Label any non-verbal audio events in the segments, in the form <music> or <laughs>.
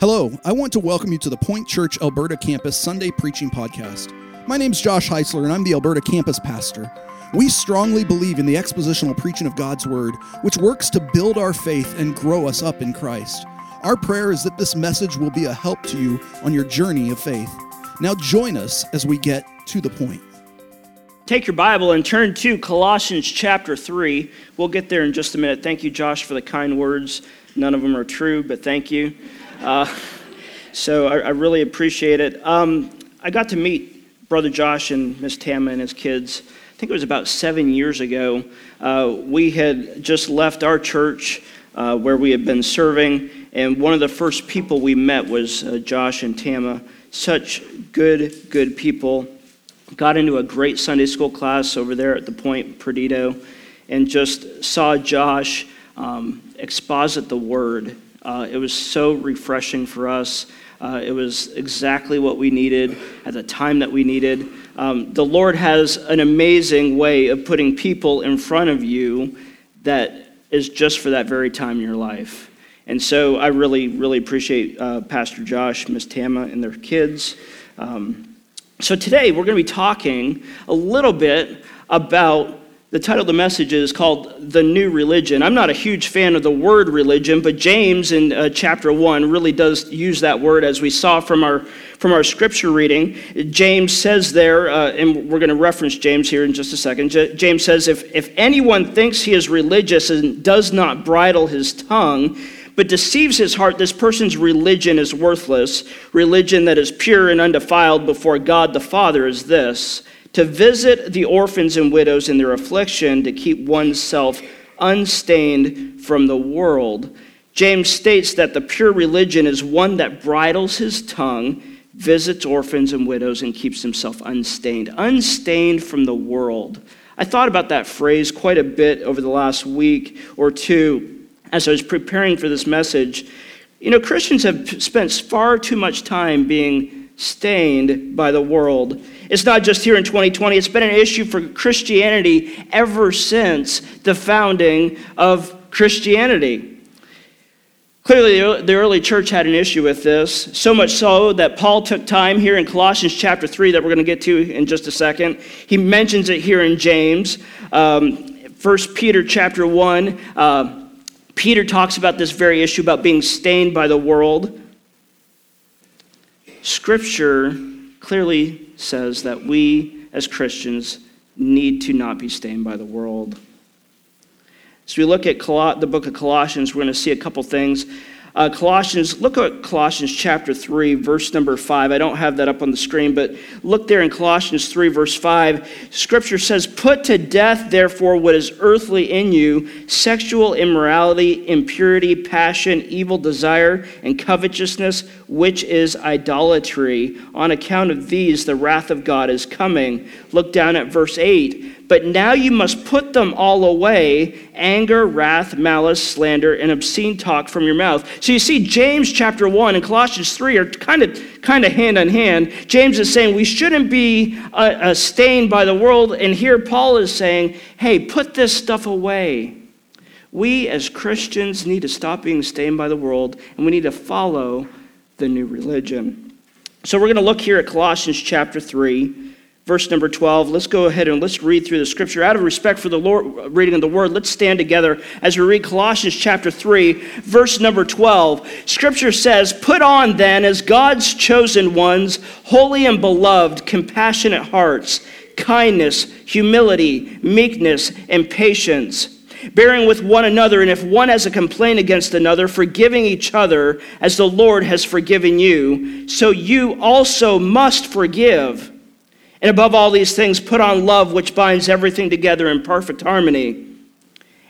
Hello, I want to welcome you to the Point Church Alberta Campus Sunday Preaching Podcast. My name's Josh Heisler, and I'm the Alberta Campus Pastor. We strongly believe in the expositional preaching of God's Word, which works to build our faith and grow us up in Christ. Our prayer is that this message will be a help to you on your journey of faith. Now, join us as we get to the point. Take your Bible and turn to Colossians chapter 3. We'll get there in just a minute. Thank you, Josh, for the kind words. None of them are true, but thank you. Uh, so I, I, really appreciate it. Um, I got to meet Brother Josh and Miss Tama and his kids. I think it was about seven years ago. Uh, we had just left our church uh, where we had been serving, and one of the first people we met was uh, Josh and Tama. Such good, good people. Got into a great Sunday school class over there at the Point Perdido, and just saw Josh um, exposit the Word uh, it was so refreshing for us. Uh, it was exactly what we needed at the time that we needed. Um, the Lord has an amazing way of putting people in front of you that is just for that very time in your life. And so I really, really appreciate uh, Pastor Josh, Miss Tama, and their kids. Um, so today we're going to be talking a little bit about the title of the message is called The New Religion. I'm not a huge fan of the word religion, but James in uh, chapter 1 really does use that word as we saw from our, from our scripture reading. James says there, uh, and we're going to reference James here in just a second. J- James says, if, if anyone thinks he is religious and does not bridle his tongue, but deceives his heart, this person's religion is worthless. Religion that is pure and undefiled before God the Father is this to visit the orphans and widows in their affliction, to keep oneself unstained from the world. James states that the pure religion is one that bridles his tongue, visits orphans and widows, and keeps himself unstained. Unstained from the world. I thought about that phrase quite a bit over the last week or two as I was preparing for this message. You know, Christians have spent far too much time being stained by the world. It's not just here in 2020, it's been an issue for Christianity ever since the founding of Christianity. Clearly, the early church had an issue with this, so much so that Paul took time here in Colossians chapter 3 that we're going to get to in just a second. He mentions it here in James. Um, 1 Peter chapter 1, uh, Peter talks about this very issue about being stained by the world. Scripture clearly says that we as Christians need to not be stained by the world. As we look at the book of Colossians, we're going to see a couple things. Uh, Colossians, look at Colossians chapter 3, verse number 5. I don't have that up on the screen, but look there in Colossians 3, verse 5. Scripture says, Put to death, therefore, what is earthly in you sexual immorality, impurity, passion, evil desire, and covetousness, which is idolatry. On account of these, the wrath of God is coming. Look down at verse 8. But now you must put them all away anger, wrath, malice, slander, and obscene talk from your mouth. So you see, James chapter 1 and Colossians 3 are kind of, kind of hand in hand. James is saying we shouldn't be uh, uh, stained by the world. And here Paul is saying, hey, put this stuff away. We as Christians need to stop being stained by the world and we need to follow the new religion. So we're going to look here at Colossians chapter 3 verse number 12. Let's go ahead and let's read through the scripture. Out of respect for the Lord, uh, reading of the word, let's stand together as we read Colossians chapter 3, verse number 12. Scripture says, Put on then as God's chosen ones, holy and beloved, compassionate hearts, kindness, humility, meekness, and patience bearing with one another, and if one has a complaint against another, forgiving each other as the Lord has forgiven you, so you also must forgive. And above all these things, put on love, which binds everything together in perfect harmony.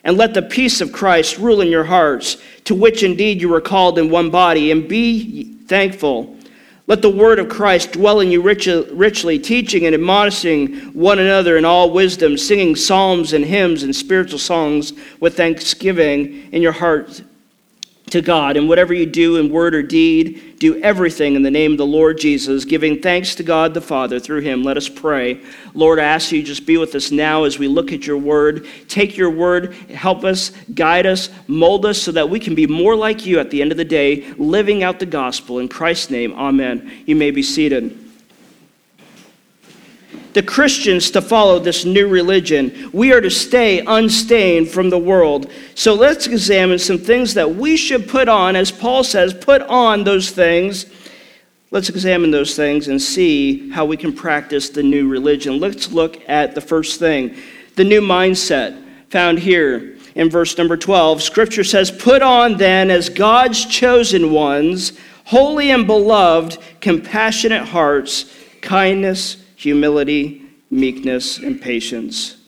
And let the peace of Christ rule in your hearts, to which indeed you were called in one body, and be thankful. Let the word of Christ dwell in you richly, teaching and admonishing one another in all wisdom, singing psalms and hymns and spiritual songs with thanksgiving in your hearts to God. And whatever you do in word or deed, do everything in the name of the Lord Jesus, giving thanks to God the Father through him. Let us pray. Lord, I ask you just be with us now as we look at your word. Take your word, help us, guide us, mold us so that we can be more like you at the end of the day, living out the gospel. In Christ's name, amen. You may be seated the Christians to follow this new religion. We are to stay unstained from the world. So let's examine some things that we should put on, as Paul says, put on those things. Let's examine those things and see how we can practice the new religion. Let's look at the first thing the new mindset found here in verse number 12. Scripture says, Put on then as God's chosen ones, holy and beloved, compassionate hearts, kindness humility, meekness, and patience.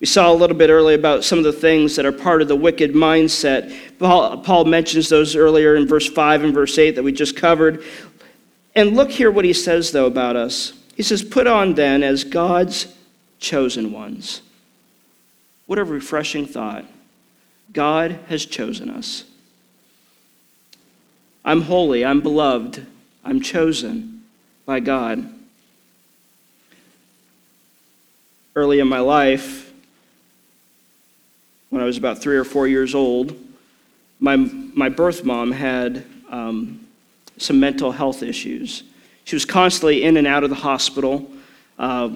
We saw a little bit earlier about some of the things that are part of the wicked mindset. Paul, Paul, mentions those earlier in verse 5 and verse 8 that we just covered. And look here what he says, though, about us. He says, Put on then as God's chosen ones. What a refreshing thought. God has chosen us. I'm holy, I'm beloved, I'm chosen by God. Early in my life, when I was about three or four years old, my, my birth mom had um, some mental health issues. She was constantly in and out of the hospital uh,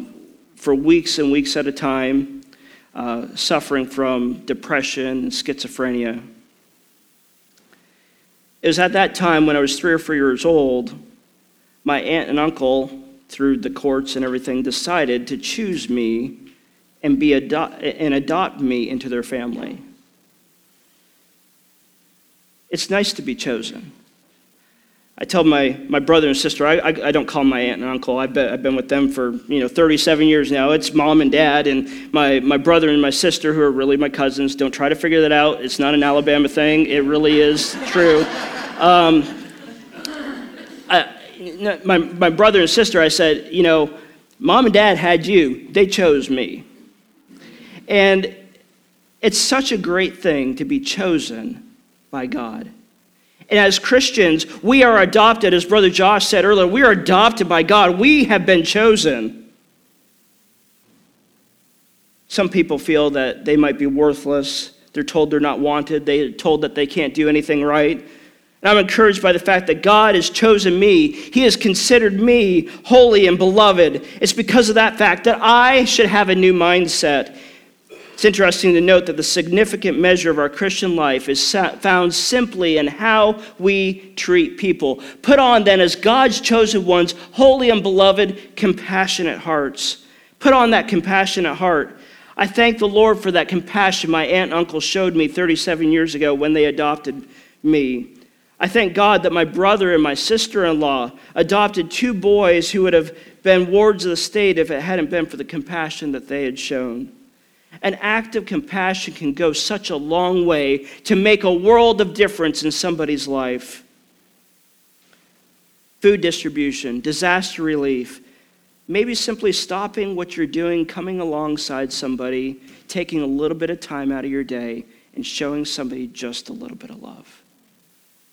for weeks and weeks at a time, uh, suffering from depression and schizophrenia. It was at that time when I was three or four years old, my aunt and uncle through the courts and everything, decided to choose me and, be ado- and adopt me into their family. It's nice to be chosen. I tell my, my brother and sister, I, I, I, don't call my aunt and uncle. I've been, I've been with them for, you know, 37 years now. It's mom and dad, and my, my brother and my sister, who are really my cousins. Don't try to figure that out. It's not an Alabama thing. It really is true. Um, my, my brother and sister, I said, you know, mom and dad had you, they chose me. And it's such a great thing to be chosen by God. And as Christians, we are adopted, as Brother Josh said earlier, we are adopted by God. We have been chosen. Some people feel that they might be worthless. They're told they're not wanted. They're told that they can't do anything right. And I'm encouraged by the fact that God has chosen me. He has considered me holy and beloved. It's because of that fact that I should have a new mindset. It's interesting to note that the significant measure of our Christian life is found simply in how we treat people. Put on then as God's chosen ones, holy and beloved, compassionate hearts. Put on that compassionate heart. I thank the Lord for that compassion my aunt and uncle showed me 37 years ago when they adopted me. I thank God that my brother and my sister in law adopted two boys who would have been wards of the state if it hadn't been for the compassion that they had shown. An act of compassion can go such a long way to make a world of difference in somebody's life. Food distribution, disaster relief, maybe simply stopping what you're doing, coming alongside somebody, taking a little bit of time out of your day, and showing somebody just a little bit of love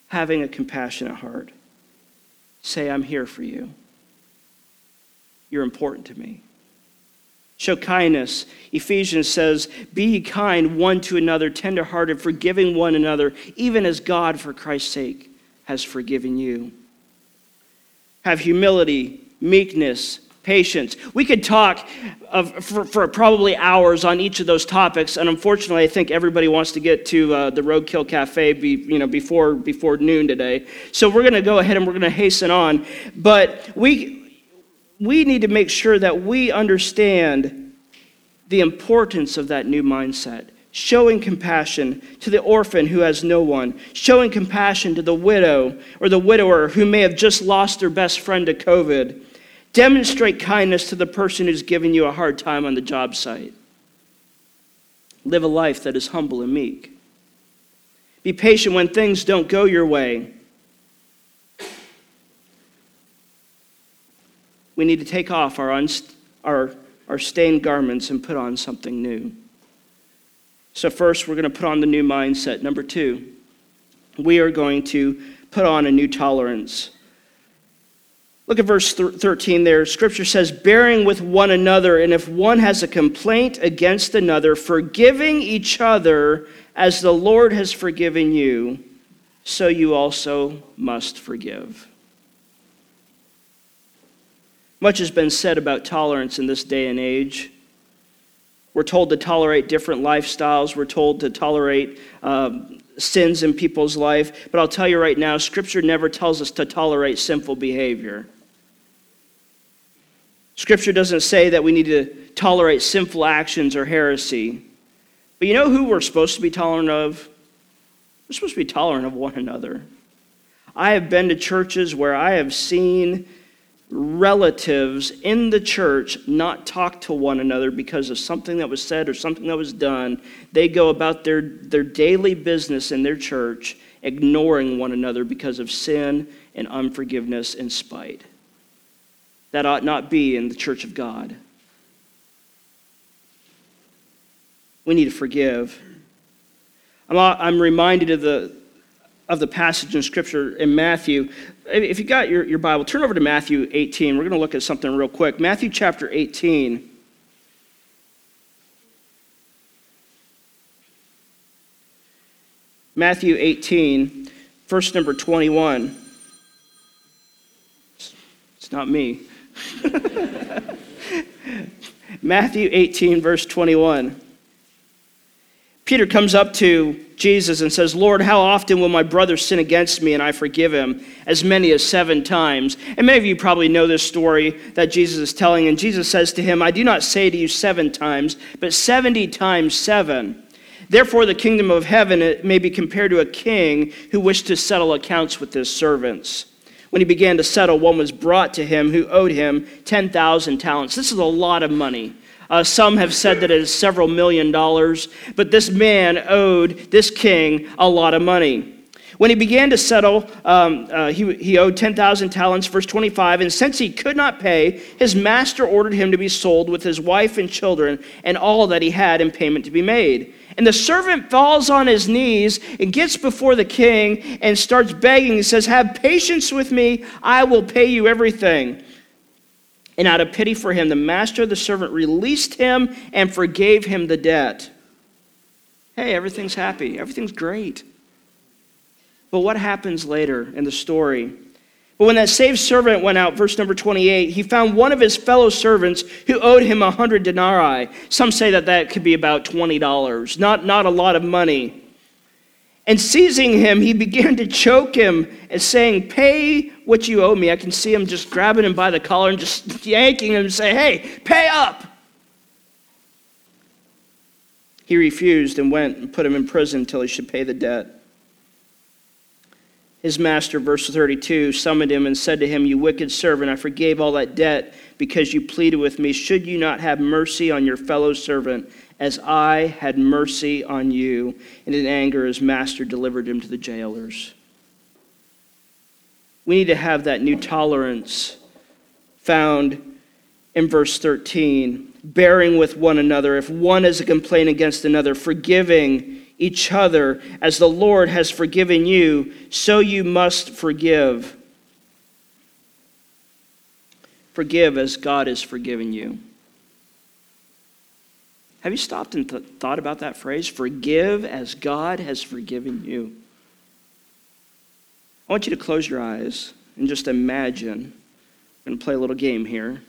having a compassionate heart. Say, I'm here for you. You're important to me. Show kindness. Ephesians says, Be kind one to another, tenderhearted, forgiving one another, even as God, for Christ's sake, has forgiven you. Have humility, meekness, patience. We could talk of, for, for, probably hours on each of those topics, and unfortunately, I think everybody wants to get to uh, the Roadkill Cafe be, you know, before, before noon today. So we're going to go ahead and we're going to hasten on. But we, we need to make sure that we understand the importance of that new mindset. Showing compassion to the orphan who has no one, showing compassion to the widow or the widower who may have just lost their best friend to COVID Demonstrate kindness to the person who's giving you a hard time on the job site. Live a life that is humble and meek. Be patient when things don't go your way. We need to take off our, unst- our, our stained garments and put on something new. So, first, we're going to put on the new mindset. Number two, we are going to put on a new tolerance. Look at verse 13 there. Scripture says, bearing with one another, and if one has a complaint against another, forgiving each other as the Lord has forgiven you, so you also must forgive. Much has been said about tolerance in this day and age. We're told to tolerate different lifestyles. We're told to tolerate um, sins in people's life. But I'll tell you right now, Scripture never tells us to tolerate sinful behavior. Scripture doesn't say that we need to tolerate sinful actions or heresy. But you know who we're supposed to be tolerant of? We're supposed to be tolerant of one another. I have been to churches where I have seen relatives in the church not talk to one another because of something that was said or something that was done. They go about their, their daily business in their church, ignoring one another because of sin and unforgiveness and spite. That ought not be in the church of God. We need to forgive. I'm, reminded of the, of the passage in Scripture in Matthew. If you got your, your Bible, turn over to Matthew 18. We're going to look at something real quick. Matthew chapter 18. Matthew 18, verse number 21. It's not me. <laughs> Matthew 18, verse 21. Peter comes up to Jesus and says, Lord, how often will my brother sin against me and I forgive him? As many as seven times. And many of you probably know this story that Jesus is telling. And Jesus says to him, I do not say to you seven times, but 70 times seven. Therefore, the kingdom of heaven may be compared to a king who wished to settle accounts with his servants. When he began to settle, one was brought to him who owed him 10,000 talents. This is a lot of money. Uh, some have said that it is several million dollars, but this man owed this king a lot of money. When he began to settle, um, uh, he, he owed 10,000 talents, verse 25. And since he could not pay, his master ordered him to be sold with his wife and children and all that he had in payment to be made. And the servant falls on his knees and gets before the king and starts begging. He says, Have patience with me, I will pay you everything. And out of pity for him, the master of the servant released him and forgave him the debt. Hey, everything's happy, everything's great. But what happens later in the story? But when that saved servant went out, verse number 28, he found one of his fellow servants who owed him a hundred denarii. Some say that that could be about $20, not, not a lot of money. And seizing him, he <laughs> began to choke him and saying, Pay what you owe me. I can see him just grabbing him by the collar and just <laughs> yanking him and say, Hey, pay up. He refused and went and put him in prison until he should pay the debt. His master, verse 32, summoned him and said to him, You wicked servant, I forgave all that debt because you pleaded with me. Should you not have mercy on your fellow servant as I had mercy on you? And in anger, his master delivered him to the jailers. We need to have that new tolerance found in verse 13, bearing with one another. If one has a complaint against another, forgiving each other as the Lord has forgiven you, so you must forgive. Forgive as God has forgiven you. Have you stopped and th- thought about that phrase? Forgive as God has forgiven you. I want you to close your eyes and just imagine. I'm going to play a little game here.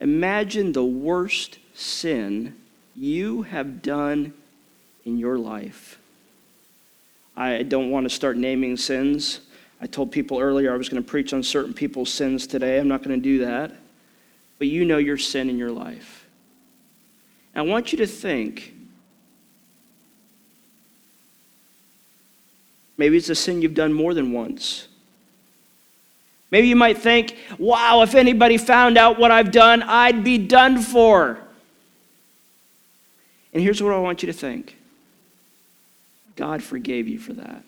Imagine the worst sin you have done in your life. I don't want to start naming sins. I told people earlier I was going to preach on certain people's sins today. I'm not going to do that. But you know your sin in your life. I want you to think maybe it's a sin you've done more than once. Maybe you might think, wow, if anybody found out what I've done, I'd be done for. And here's what I want you to think God forgave you for that.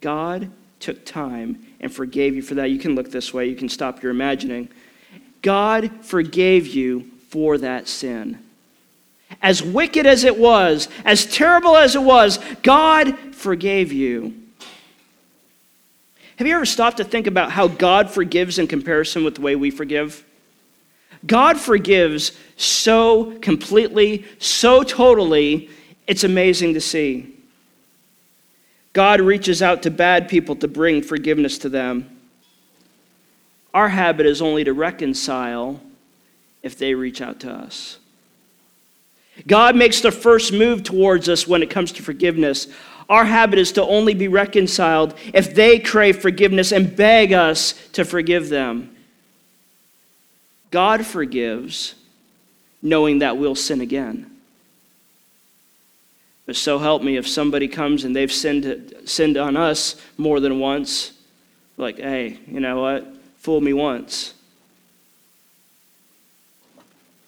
God took time and forgave you for that. You can look this way, you can stop your imagining. God forgave you for that sin. as wicked as it was, as terrible as it was, God forgave you. Have you ever stopped to think about how God forgives in comparison with the way we forgive? God forgives so completely, so totally, it's amazing to see. God reaches out to bad people to bring forgiveness to them. Our habit is only to reconcile if they reach out to us. God makes the first move towards us when it comes to forgiveness. Our habit is to only be reconciled if they crave forgiveness and beg us to forgive them. God forgives, knowing that we'll sin again. But so help me, if somebody comes and they've sinned, sinned on us more than once, like, hey, you know what? Fool me once.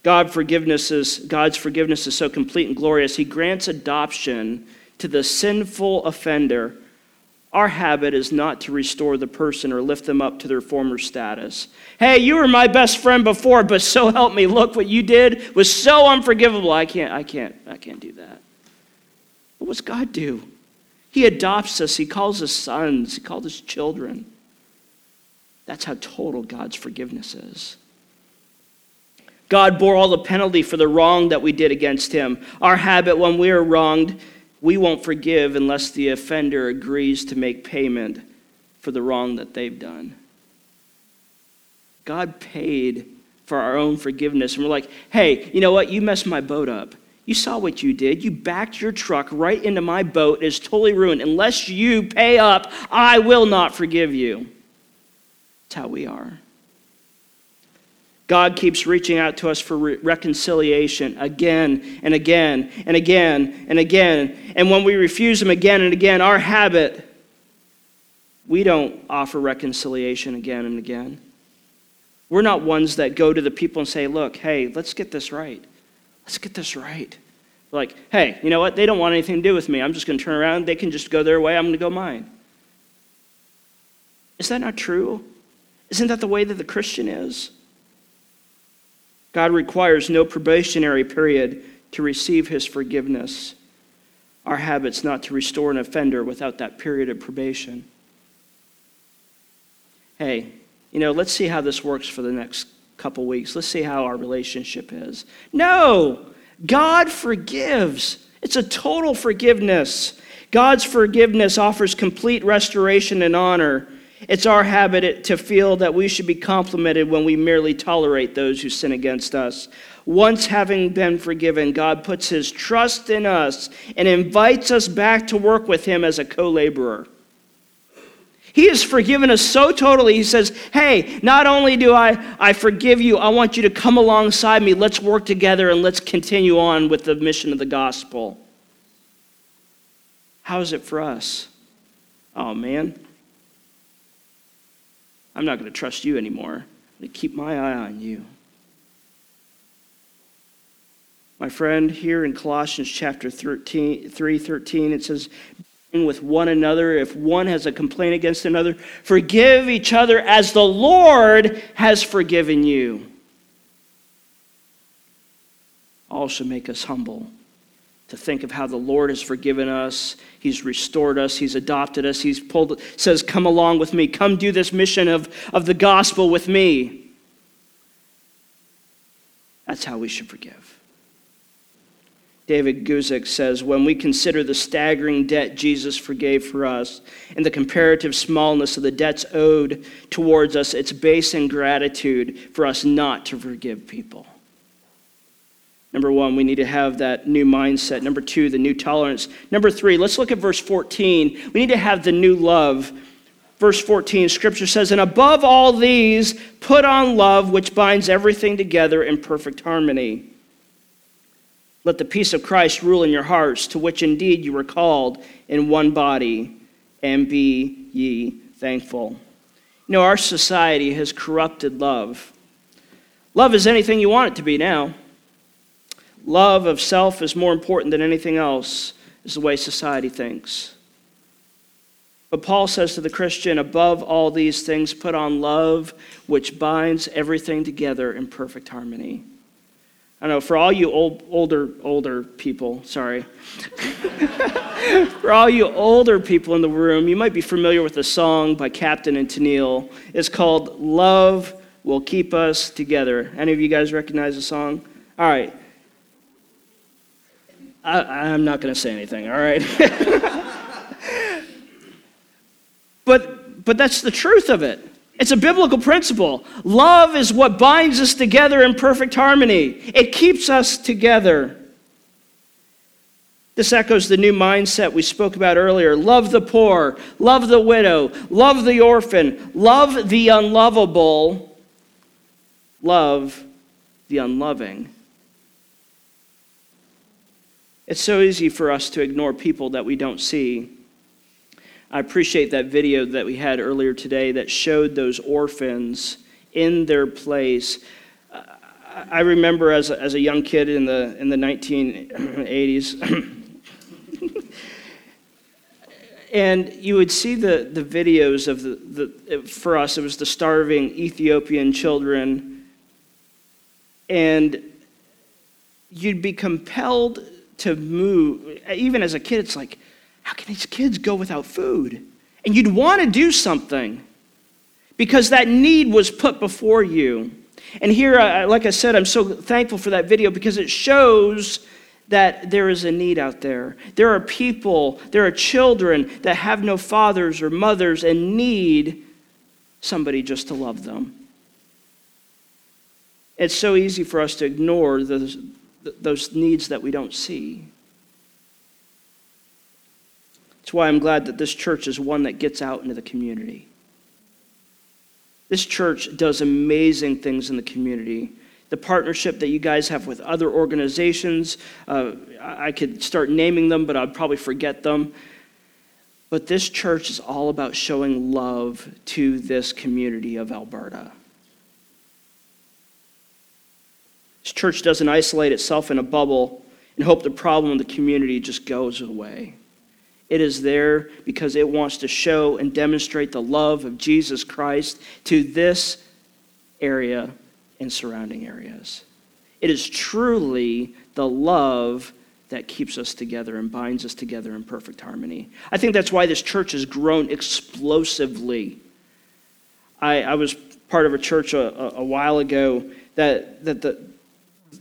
God forgiveness is, God's forgiveness is so complete and glorious. He grants adoption to the sinful offender. Our habit is not to restore the person or lift them up to their former status. Hey, you were my best friend before, but so help me. Look, what you did was so unforgivable. I can't, I can't, I can't do that. What does God do? He adopts us, He calls us sons, He calls us children. That's how total God's forgiveness is. God bore all the penalty for the wrong that we did against Him. Our habit when we are wronged, we won't forgive unless the offender agrees to make payment for the wrong that they've done. God paid for our own forgiveness. And we're like, hey, you know what? You messed my boat up. You saw what you did. You backed your truck right into my boat. It's totally ruined. Unless you pay up, I will not forgive you. That's how we are. God keeps reaching out to us for re- reconciliation again and again and again and again. And when we refuse Him again and again, our habit, we don't offer reconciliation again and again. We're not ones that go to the people and say, Look, hey, let's get this right. Let's get this right. Like, hey, you know what? They don't want anything to do with me. I'm just going to turn around. They can just go their way. I'm going to go mine. Is that not true? Isn't that the way that the Christian is? God requires no probationary period to receive his forgiveness. Our habit's not to restore an offender without that period of probation. Hey, you know, let's see how this works for the next couple weeks. Let's see how our relationship is. No, God forgives. It's a total forgiveness. God's forgiveness offers complete restoration and honor. It's our habit to feel that we should be complimented when we merely tolerate those who sin against us. Once having been forgiven, God puts his trust in us and invites us back to work with him as a co laborer. He has forgiven us so totally. He says, Hey, not only do I, I forgive you, I want you to come alongside me. Let's work together and let's continue on with the mission of the gospel. How is it for us? Oh, man. I'm not going to trust you anymore. I'm going to keep my eye on you. My friend, here in Colossians chapter 13, 3 13, it says, with one another. If one has a complaint against another, forgive each other as the Lord has forgiven you. Should make us humble to think of how the Lord has forgiven us. He's restored us. He's adopted us. He's pulled, says, Come along with me. Come do this mission of, of the gospel with me. That's how we should forgive. David Guzik says, when we consider the staggering debt Jesus forgave for us and the comparative smallness of the debts owed towards us, it's base ingratitude for us not to forgive people. Number one, we need to have that new mindset. Number two, the new tolerance. Number three, let's look at verse 14. We need to have the new love. Verse 14, scripture says, And above all these, put on love, which binds everything together in perfect harmony. Let the peace of Christ rule in your hearts, to which indeed you were called in one body, and be ye thankful. You know, our society has corrupted love. Love is anything you want it to be now. Love of self is more important than anything else, is the way society thinks. But Paul says to the Christian, above all these things, put on love, which binds everything together in perfect harmony. I know for all you old, older, older people, sorry. for all you older people in the room, you might be familiar with a song by Captain and Tennille. It's called Love Will Keep Us Together. Any of you guys recognize the song? All right. I, am not going to say anything, all right? <laughs> but, but that's the truth of it. It's a biblical principle. Love is what binds us together in perfect harmony, it keeps us together. This echoes the new mindset we spoke about earlier. Love the poor, love the widow, love the orphan, love the unlovable, love the unloving. It's so easy for us to ignore people that we don't see I appreciate that video that we had earlier today that showed those orphans in their place. I remember as a, as a young kid in the, in the 1980s, <laughs> and you would see the, the videos of the, the, for us, it was the starving Ethiopian children, and you'd be compelled to move. Even as a kid, it's like, how can these kids go without food? And you'd want to do something because that need was put before you. And here, uh, uh, like I said, I'm so thankful for that video because it shows that there is a need out there. There are people, there are children that have no fathers or mothers and need somebody just to love them. It's so easy for us to ignore those, those needs that we don't see. That's why I'm glad that this church is one that gets out into the community. This church does amazing things in the community. The partnership that you guys have with other organizations, uh, I could start naming them, but I'd probably forget them. But this church is all about showing love to this community of Alberta. This church doesn't isolate itself in a bubble and hope the problem in the community just goes away. It is there because it wants to show and demonstrate the love of Jesus Christ to this area and surrounding areas. It is truly the love that keeps us together and binds us together in perfect harmony. I think that's why this church has grown explosively. I, I was part of a church a, a, while ago that, that the,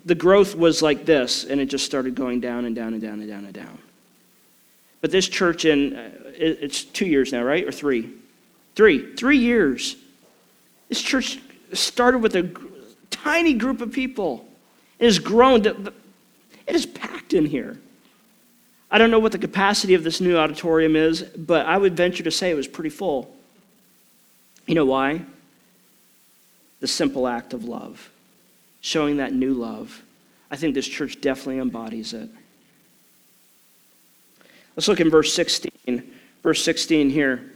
the growth was like this, and it just started going down and down and down and down and down. But this church, in uh, it's two years now, right? Or three? Three. Three years. This church started with a tiny group of people. It has grown. To, it is packed in here. I don't know what the capacity of this new auditorium is, but I would venture to say it was pretty full. You know why? The simple act of love, showing that new love. I think this church definitely embodies it. Let's look in verse 16. Verse 16 here.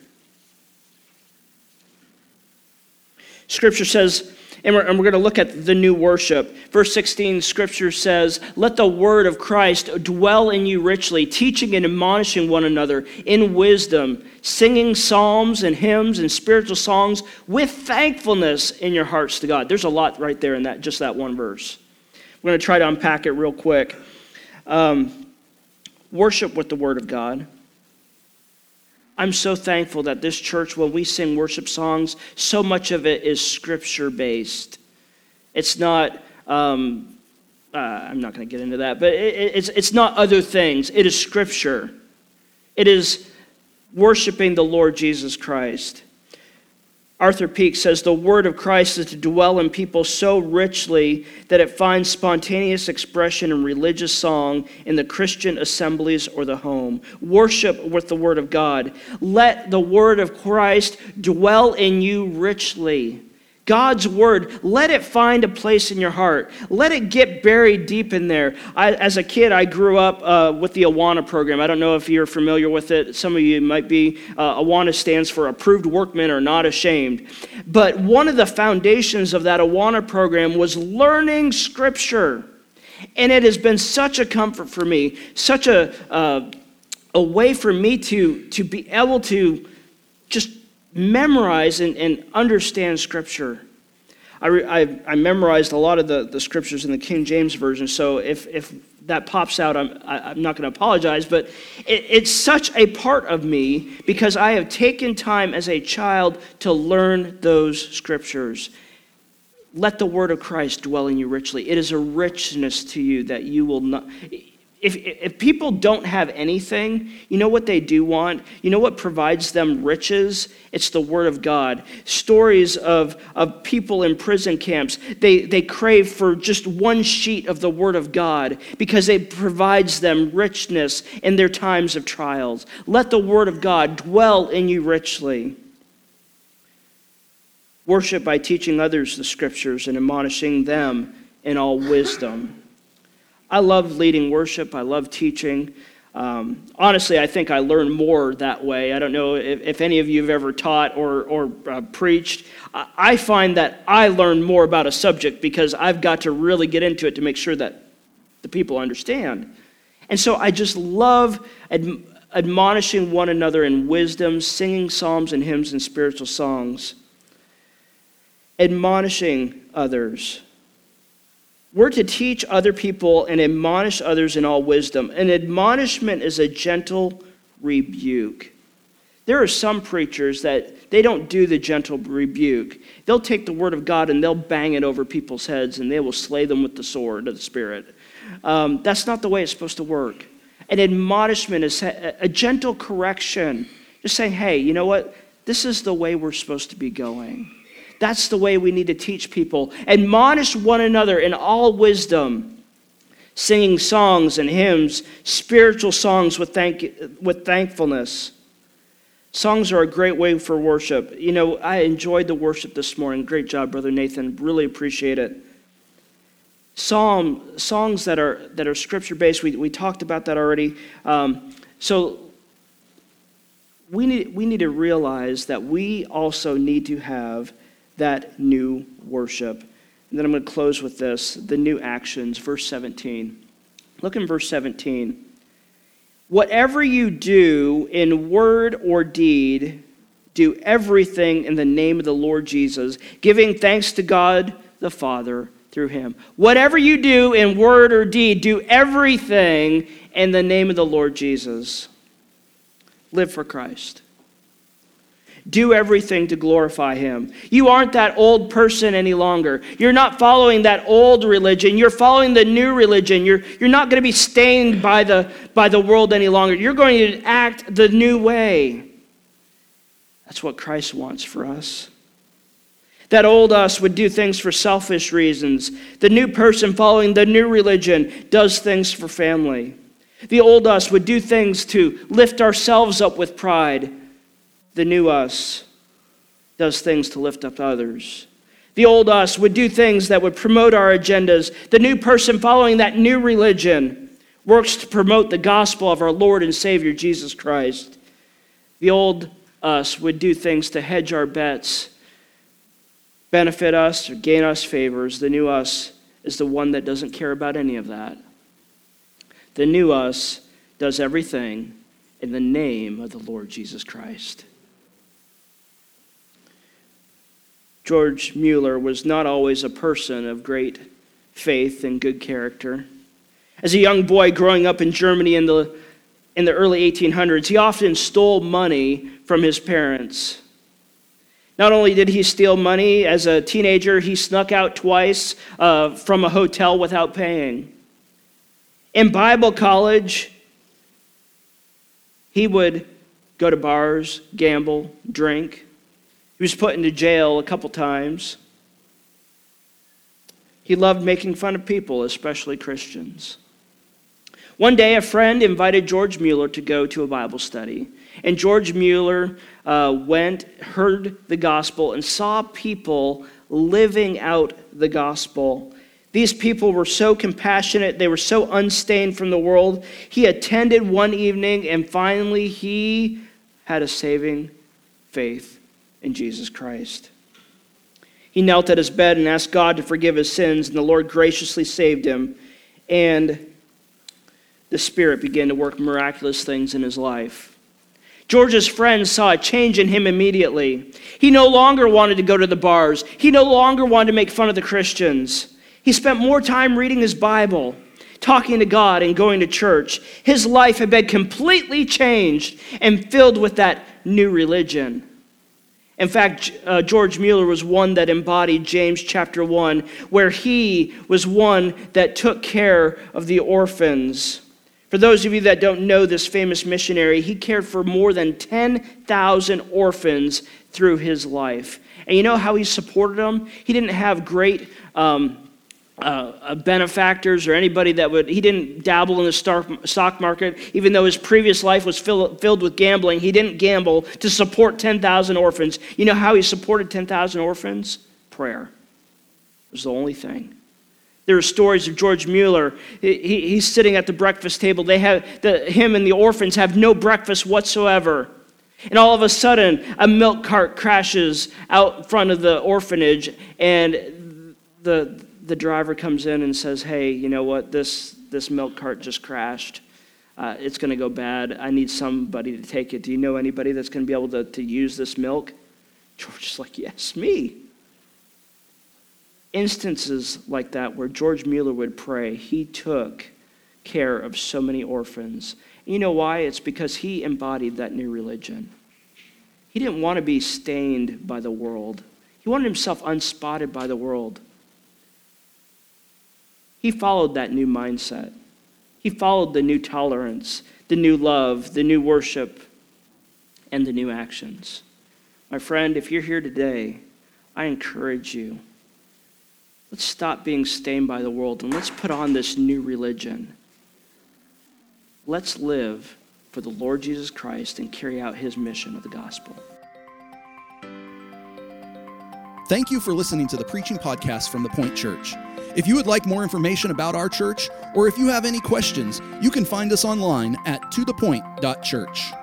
Scripture says, and we're, and we're, going to look at the new worship. Verse 16, Scripture says, Let the word of Christ dwell in you richly, teaching and admonishing one another in wisdom, singing psalms and hymns and spiritual songs with thankfulness in your hearts to God. There's a lot right there in that, just that one verse. We're going to try to unpack it real quick. Um, worship with the Word of God. I'm so thankful that this church, when we sing worship songs, so much of it is scripture based. It's not, um, uh, I'm not going to get into that, but it, it's, it's not other things. It is scripture. It is worshiping the Lord Jesus Christ. Arthur Peake says the word of Christ is to dwell in people so richly that it finds spontaneous expression in religious song, in the Christian assemblies or the home. Worship with the word of God. Let the word of Christ dwell in you richly. God's word, let it find a place in your heart. Let it get buried deep in there. I, as a kid, I grew up uh, with the Awana program. I don't know if you're familiar with it. Some of you might be. Uh, Awana stands for Approved Workmen Are Not Ashamed. But one of the foundations of that Awana program was learning Scripture. And it has been such a comfort for me, such a, uh, a way for me to, to be able to just memorize and, and understand Scripture. I, I, I, memorized a lot of the, the scriptures in the King James Version, so if, if that pops out, I'm, i am not going to apologize, but it, it's such a part of me because I have taken time as a child to learn those scriptures. Let the word of Christ dwell in you richly. It is a richness to you that you will not if, if people don't have anything, you know what they do want? You know what provides them riches? It's the Word of God. Stories of, of people in prison camps, they, they crave for just one sheet of the Word of God because it provides them richness in their times of trials. Let the Word of God dwell in you richly. Worship by teaching others the Scriptures and admonishing them in all wisdom. I love leading worship, I love teaching. Um, honestly, I think I learn more that way. I don't know if, if any of you have ever taught or, or uh, preached. I find that I learn more about a subject because I've got to really get into it to make sure that the people understand. And so I just love ad- admonishing one another in wisdom, singing psalms and hymns and spiritual songs, admonishing others. We're to teach other people and admonish others in all wisdom. An admonishment is a gentle rebuke. There are some preachers that they don't do the gentle rebuke. They'll take the word of God and they'll bang it over people's heads and they will slay them with the sword of the Spirit. Um, that's not the way it's supposed to work. An admonishment is a gentle correction, just saying, hey, you know what? This is the way we're supposed to be going. That's the way we need to teach people. Admonish one another in all wisdom, singing songs and hymns, spiritual songs with, thank, with thankfulness. Songs are a great way for worship. You know, I enjoyed the worship this morning. Great job, Brother Nathan. Really appreciate it. Psalm songs that are that are scripture based. We, we talked about that already. Um, so we need we need to realize that we also need to have that new worship. And then I'm going to close with this the new actions, verse 17. Look in verse 17. Whatever you do in word or deed, do everything in the name of the Lord Jesus, giving thanks to God the Father through him. Whatever you do in word or deed, do everything in the name of the Lord Jesus. Live for Christ. Do everything to glorify Him. You aren't that old person any longer. You're not following that old religion. You're following the new religion. You're, you're not going to be stained by the, by the world any longer. You're going to act the new way. That's what Christ wants for us. That old us would do things for selfish reasons. The new person following the new religion does things for family. The old us would do things to lift ourselves up with pride. The new us does things to lift up others. The old us would do things that would promote our agendas. The new person following that new religion works to promote the gospel of our Lord and Savior Jesus Christ. The old us would do things to hedge our bets, benefit us, or gain us favors. The new us is the one that doesn't care about any of that. The new us does everything in the name of the Lord Jesus Christ. George Mueller was not always a person of great faith and good character. As a young boy growing up in Germany in the, in the early 1800s, he often stole money from his parents. Not only did he steal money, as a teenager, he snuck out twice uh, from a hotel without paying. In Bible college, he would go to bars, gamble, drink. He was put into jail a couple times. He loved making fun of people, especially Christians. One day, a friend invited George Mueller to go to a Bible study. And George Mueller uh, went, heard the gospel, and saw people living out the gospel. These people were so compassionate, they were so unstained from the world. He attended one evening, and finally, he had a saving faith in Jesus Christ. He knelt at his bed and asked God to forgive his sins, and the Lord graciously saved him. And the Spirit began to work miraculous things in his life. George's friends saw a change in him immediately. He no longer wanted to go to the bars. He no longer wanted to make fun of the Christians. He spent more time reading his Bible, talking to God, and going to church. His life had been completely changed and filled with that new religion. In fact, uh, George Mueller was one that embodied James chapter 1, where he was one that took care of the orphans. For those of you that don't know this famous missionary, he cared for more than 10,000 orphans through his life. And you know how he supported them? He didn't have great um, uh, uh, benefactors or anybody that would, he didn't dabble in the stock market, even though his previous life was fill, filled with gambling. He didn't gamble to support 10,000 orphans. You know how he supported 10,000 orphans? Prayer. It was the only thing. There are stories of George Mueller. He, he's sitting at the breakfast table. They have, the, him and the orphans have no breakfast whatsoever. And all of a sudden, a milk cart crashes out front of the orphanage, and the, the driver comes in and says, Hey, you know what? This, this milk cart just crashed. Uh, it's going to go bad. I need somebody to take it. Do you know anybody that's going to be able to, to use this milk? George is like, Yes, me. Instances like that where George Mueller would pray, he took care of so many orphans. You know why? It's because he embodied that new religion. He didn't want to be stained by the world, he wanted himself unspotted by the world. He followed that new mindset. He followed the new tolerance, the new love, the new worship, and the new actions. My friend, if you're here today, I encourage you. Let's stop being stained by the world and let's put on this new religion. Let's live for the Lord Jesus Christ and carry out his mission of the gospel. Thank you for listening to the preaching podcast from the Point Church. If you would like more information about our church, or if you have any questions, you can find us online at tothepoint.church.